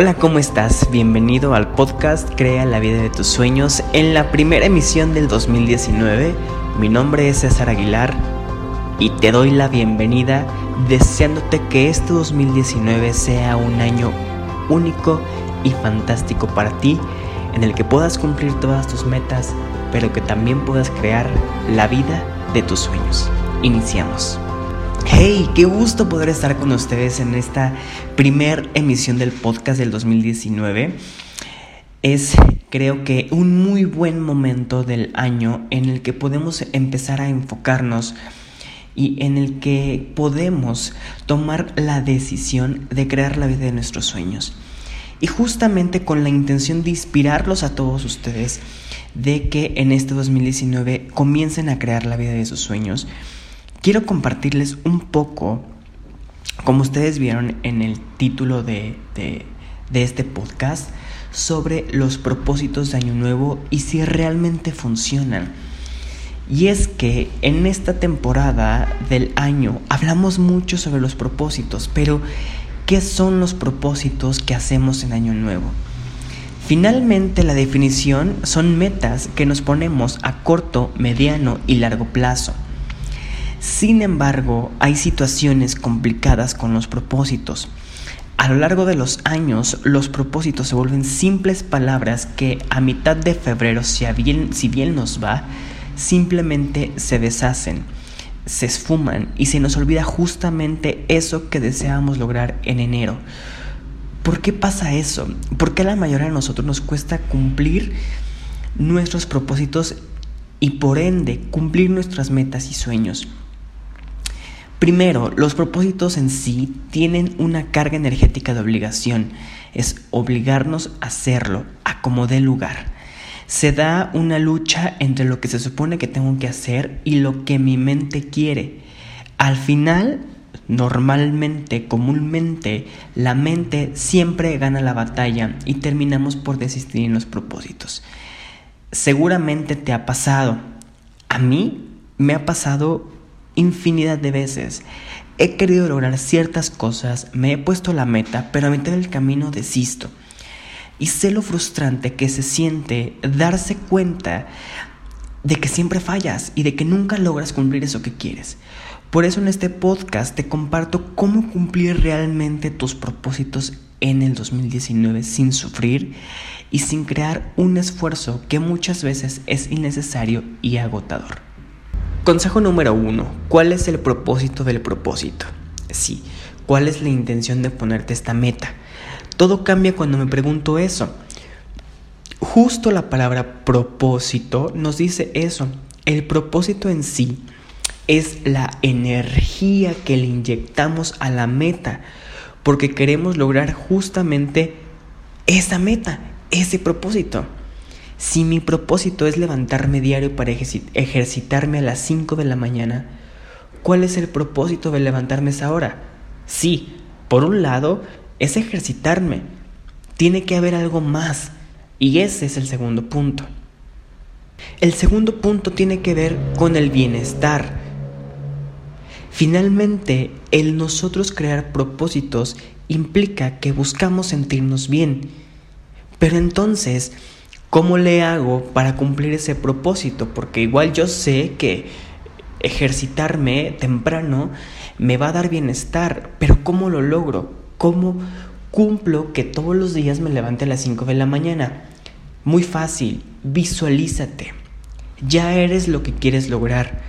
Hola, ¿cómo estás? Bienvenido al podcast Crea la vida de tus sueños en la primera emisión del 2019. Mi nombre es César Aguilar y te doy la bienvenida deseándote que este 2019 sea un año único y fantástico para ti en el que puedas cumplir todas tus metas, pero que también puedas crear la vida de tus sueños. Iniciamos. Hey, qué gusto poder estar con ustedes en esta primer emisión del podcast del 2019. Es creo que un muy buen momento del año en el que podemos empezar a enfocarnos y en el que podemos tomar la decisión de crear la vida de nuestros sueños. Y justamente con la intención de inspirarlos a todos ustedes de que en este 2019 comiencen a crear la vida de sus sueños quiero compartirles un poco, como ustedes vieron en el título de, este podcast, sobre los propósitos de Año Nuevo y si realmente funcionan. Y es que en esta temporada del año hablamos mucho sobre los propósitos, pero ¿qué son los propósitos que hacemos en Año Nuevo? Finalmente la definición son metas que nos ponemos a corto, mediano y largo plazo. Sin embargo, hay situaciones complicadas con los propósitos. A lo largo de los años, los propósitos se vuelven simples palabras que a mitad de febrero, si bien, si bien nos va, simplemente se deshacen, se esfuman y se nos olvida justamente eso que deseábamos lograr en enero. ¿Por qué pasa eso? ¿Por qué a la mayoría de nosotros nos cuesta cumplir nuestros propósitos y por ende cumplir nuestras metas y sueños? Primero, los propósitos en sí tienen una carga energética de obligación. Es obligarnos a hacerlo, a como dé lugar. Se da una lucha entre lo que se supone que tengo que hacer y lo que mi mente quiere. Al final, normalmente, comúnmente, la mente siempre gana la batalla y terminamos por desistir en los propósitos. Seguramente te ha pasado. A mí me ha pasado infinidad de veces. He querido lograr ciertas cosas, me he puesto la meta, pero a mitad del camino desisto. Y sé lo frustrante que se siente darse cuenta de que siempre fallas y de que nunca logras cumplir eso que quieres. Por eso en este podcast te comparto cómo cumplir realmente tus propósitos en el 2019 sin sufrir y sin crear un esfuerzo que muchas veces es innecesario y agotador. Consejo número uno. ¿Cuál es el propósito del propósito? Sí, ¿cuál es la intención de ponerte esta meta? Todo cambia cuando me pregunto eso. Justo la palabra propósito nos dice eso. El propósito en sí es la energía que le inyectamos a la meta porque queremos lograr justamente esa meta, ese propósito. Si mi propósito es levantarme diario para ejercitarme a las 5 de la mañana, ¿cuál es el propósito de levantarme esa hora? Sí, por un lado, es ejercitarme. Tiene que haber algo más. Y ese es el segundo punto. El segundo punto tiene que ver con el bienestar. Finalmente, el nosotros crear propósitos implica que buscamos sentirnos bien. Pero entonces, ¿Cómo le hago para cumplir ese propósito? Porque igual yo sé que ejercitarme temprano me va a dar bienestar, pero ¿cómo lo logro? ¿Cómo cumplo que todos los días me levante a las 5 de la mañana? Muy fácil, visualízate. Ya eres lo que quieres lograr.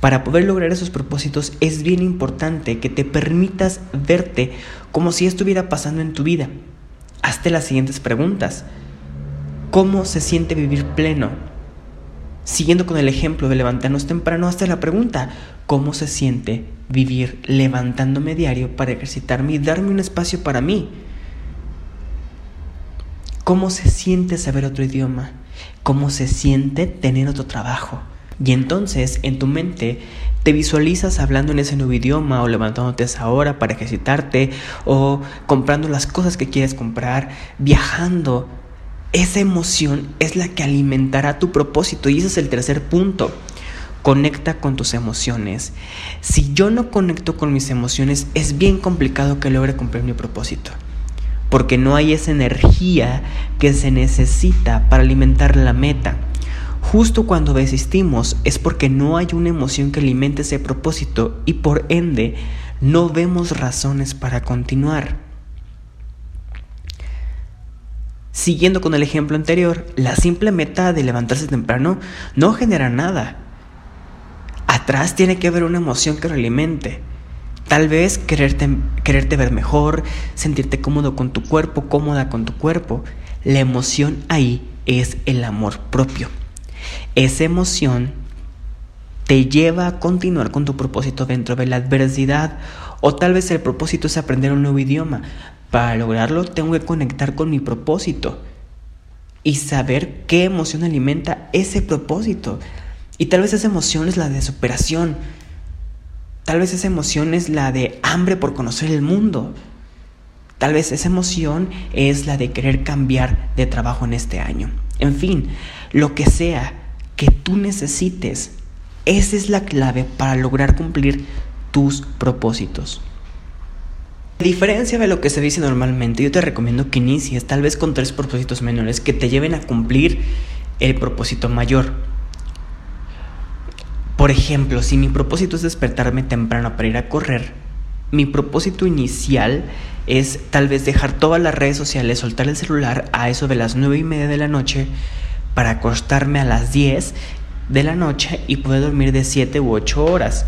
Para poder lograr esos propósitos es bien importante que te permitas verte como si estuviera pasando en tu vida. Hazte las siguientes preguntas. ¿Cómo se siente vivir pleno? Siguiendo con el ejemplo de levantarnos temprano, hasta la pregunta, ¿cómo se siente vivir levantándome diario para ejercitarme y darme un espacio para mí? ¿Cómo se siente saber otro idioma? ¿Cómo se siente tener otro trabajo? Y entonces en tu mente te visualizas hablando en ese nuevo idioma o levantándote a esa hora para ejercitarte o comprando las cosas que quieres comprar, viajando esa emoción es la que alimentará tu propósito y ese es el tercer punto. Conecta con tus emociones. Si yo no conecto con mis emociones, es bien complicado que logre cumplir mi propósito. porque no hay esa energía que se necesita para alimentar la meta. Justo cuando desistimos es porque no hay una emoción que alimente ese propósito y por ende no vemos razones para continuar. Siguiendo con el ejemplo anterior, la simple meta de levantarse temprano no genera nada. Atrás tiene que haber una emoción que lo alimente. Tal vez quererte, quererte ver mejor, sentirte cómodo con tu cuerpo, cómoda con tu cuerpo. La emoción ahí es el amor propio. Esa emoción te lleva a continuar con tu propósito dentro de la adversidad o tal vez el propósito es aprender un nuevo idioma. Para lograrlo tengo que conectar con mi propósito y saber qué emoción alimenta ese propósito. Y tal vez esa emoción es la de superación, Tal vez esa emoción es la de hambre por conocer el mundo. Tal vez esa emoción es la de querer cambiar de trabajo en este año. En fin, lo que sea que tú necesites, esa es la clave para lograr cumplir tus propósitos. A diferencia de lo que se dice normalmente, yo te recomiendo que inicies tal vez con tres propósitos menores que te lleven a cumplir el propósito mayor. Por ejemplo, si mi propósito es despertarme temprano para ir a correr, mi propósito inicial es tal vez dejar todas las redes sociales, soltar el celular a eso de las nueve y media de la noche para acostarme a las 10 de la noche y poder dormir de 7 u 8 horas.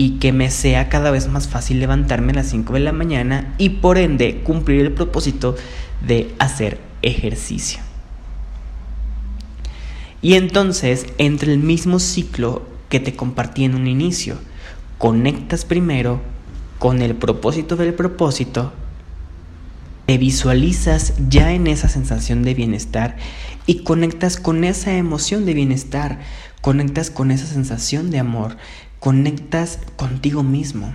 Y que me sea cada vez más fácil levantarme a las 5 de la mañana y por ende cumplir el propósito de hacer ejercicio. Y entonces, entre el mismo ciclo que te compartí en un inicio. Conectas primero con el propósito del propósito, te visualizas ya en esa sensación de bienestar y conectas con esa emoción de bienestar, conectas con esa sensación de amor, conectas contigo mismo.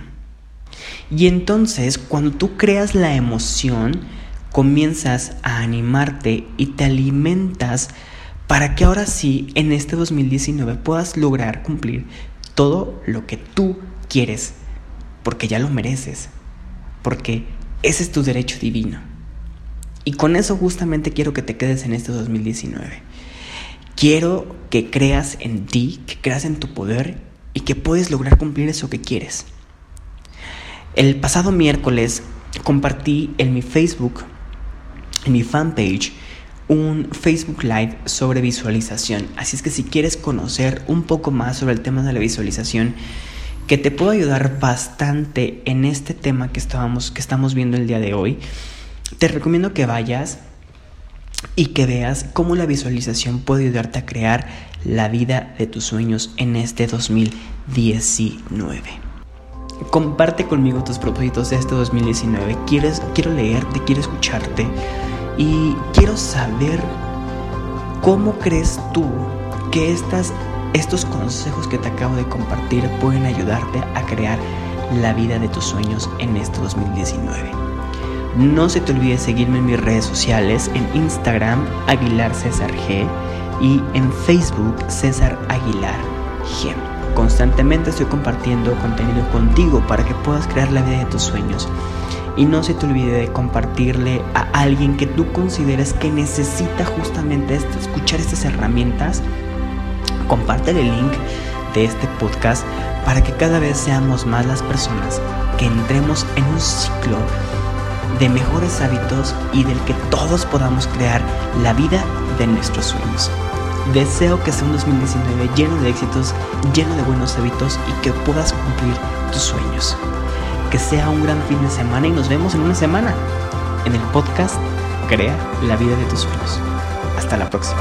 Y entonces cuando tú creas la emoción, comienzas a animarte y te alimentas para que ahora sí, en este 2019, puedas lograr cumplir todo lo que tú quieres, porque ya lo mereces, porque ese es tu derecho divino. Y con eso justamente quiero que te quedes en este 2019. Quiero que creas en ti, que creas en tu poder que puedes lograr cumplir eso que quieres. El pasado miércoles compartí en mi Facebook, en mi fanpage, un Facebook Live sobre visualización. Así es que si quieres conocer un poco más sobre el tema de la visualización, que te puedo ayudar bastante en este tema que, estábamos, que estamos viendo el día de hoy, te recomiendo que vayas y que veas cómo la visualización puede ayudarte a crear la vida de tus sueños en este 2019. Comparte conmigo tus propósitos de este 2019. ¿Quieres, quiero leerte, quiero escucharte. Y quiero saber cómo crees tú que estas, estos consejos que te acabo de compartir pueden ayudarte a crear la vida de tus sueños en este 2019. No se te olvide seguirme en mis redes sociales, en Instagram Aguilar César G y en Facebook César Aguilar G. Constantemente estoy compartiendo contenido contigo para que puedas crear la vida de tus sueños. Y no se te olvide de compartirle a alguien que tú consideres que necesita justamente escuchar estas herramientas. Comparte el link de este podcast para que cada vez seamos más las personas que entremos en un ciclo de mejores hábitos y del que todos podamos crear la vida de nuestros sueños. Deseo que sea un 2019 lleno de éxitos, lleno de buenos hábitos y que puedas cumplir tus sueños que sea un gran fin de semana y nos vemos en una semana en el podcast Crea la vida de tus sueños. Hasta la próxima.